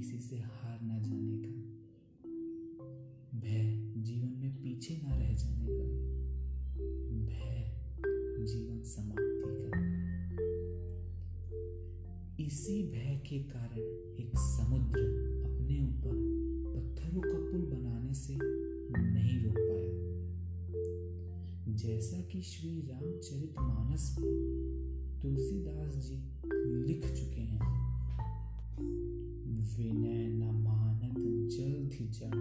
किसी से हार ना जाने का। भय जीवन में पीछे ना रह जाने का। भय जीवन समाप्ति का। इसी भय के कारण एक समुद्र अपने ऊपर पत्थरों का पुल बनाने से नहीं रोक पाया। जैसा कि श्री रामचरित मानस में तुलसी जल्द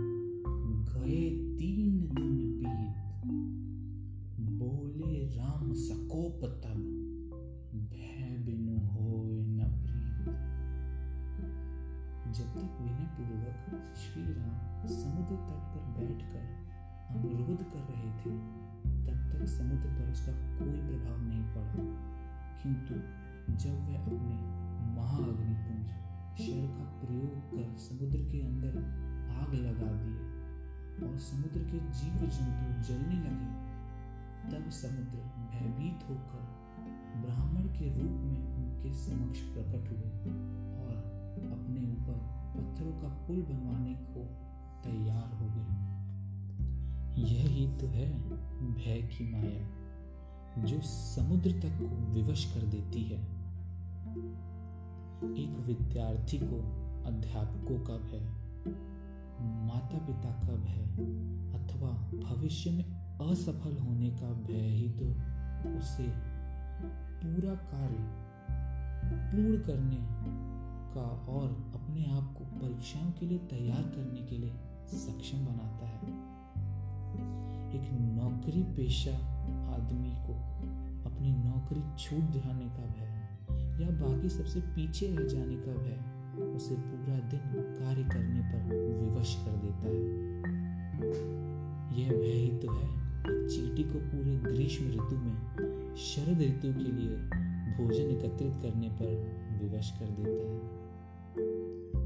गए तीन दिन बीत, बोले राम सकोप तब भय बिनु होय न प्रीत। जब तक विनय पूर्वक श्री राम समुद्र तट पर बैठकर अनुरोध कर रहे थे, तब तक समुद्र पर उसका कोई प्रभाव नहीं पड़ा। किंतु जब वह अपने महाअग्निपुंज शर का प्रयोग कर समुद्र के अंदर आग लगा दिए और समुद्र के जीव जंतु जलने लगे। तब समुद्र भयभीत होकर ब्राह्मण के रूप में उनके समक्ष प्रकट हुए और अपने ऊपर पत्थरों का पुल बनवाने को तैयार हो गए। यही तो है भय की माया, जो समुद्र तक को विवश कर देती है। एक विद्यार्थी को, अध्यापकों का भय। माता पिता का भय अथवा भविष्य में असफल होने का भय ही तो उसे पूरा कार्य पूर्ण करने का और अपने आप को परीक्षाओं के लिए तैयार करने के लिए सक्षम बनाता है। एक नौकरी पेशा आदमी को अपनी नौकरी छूट जाने का भय या बाकी सबसे पीछे रह जाने का भय उसे पूरा दिन कार्य करने पर विवश कर देता है। यह भय ही तो है चीटी को पूरे ग्रीष्म ऋतु में, शरद ऋतु के लिए भोजन एकत्रित करने पर विवश कर देता है।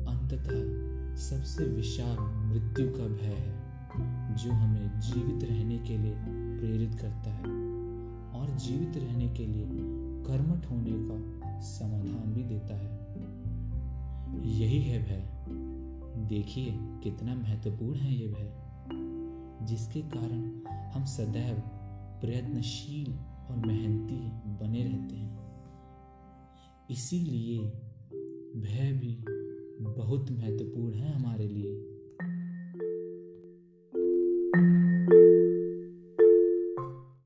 अंततः सबसे विशाल मृत्यु का भय है, जो हमें जीवित रहने के लिए प्रेरित करता है और जीवित रहने के लिए कर्मठ होने का समाधान भी देता है। यही है भय। देखिए कितना महत्वपूर्ण है ये भय। जिसके कारण हम सदैव प्रयत्नशील और मेहनती बने रहते हैं। इसीलिए भय भी बहुत महत्वपूर्ण है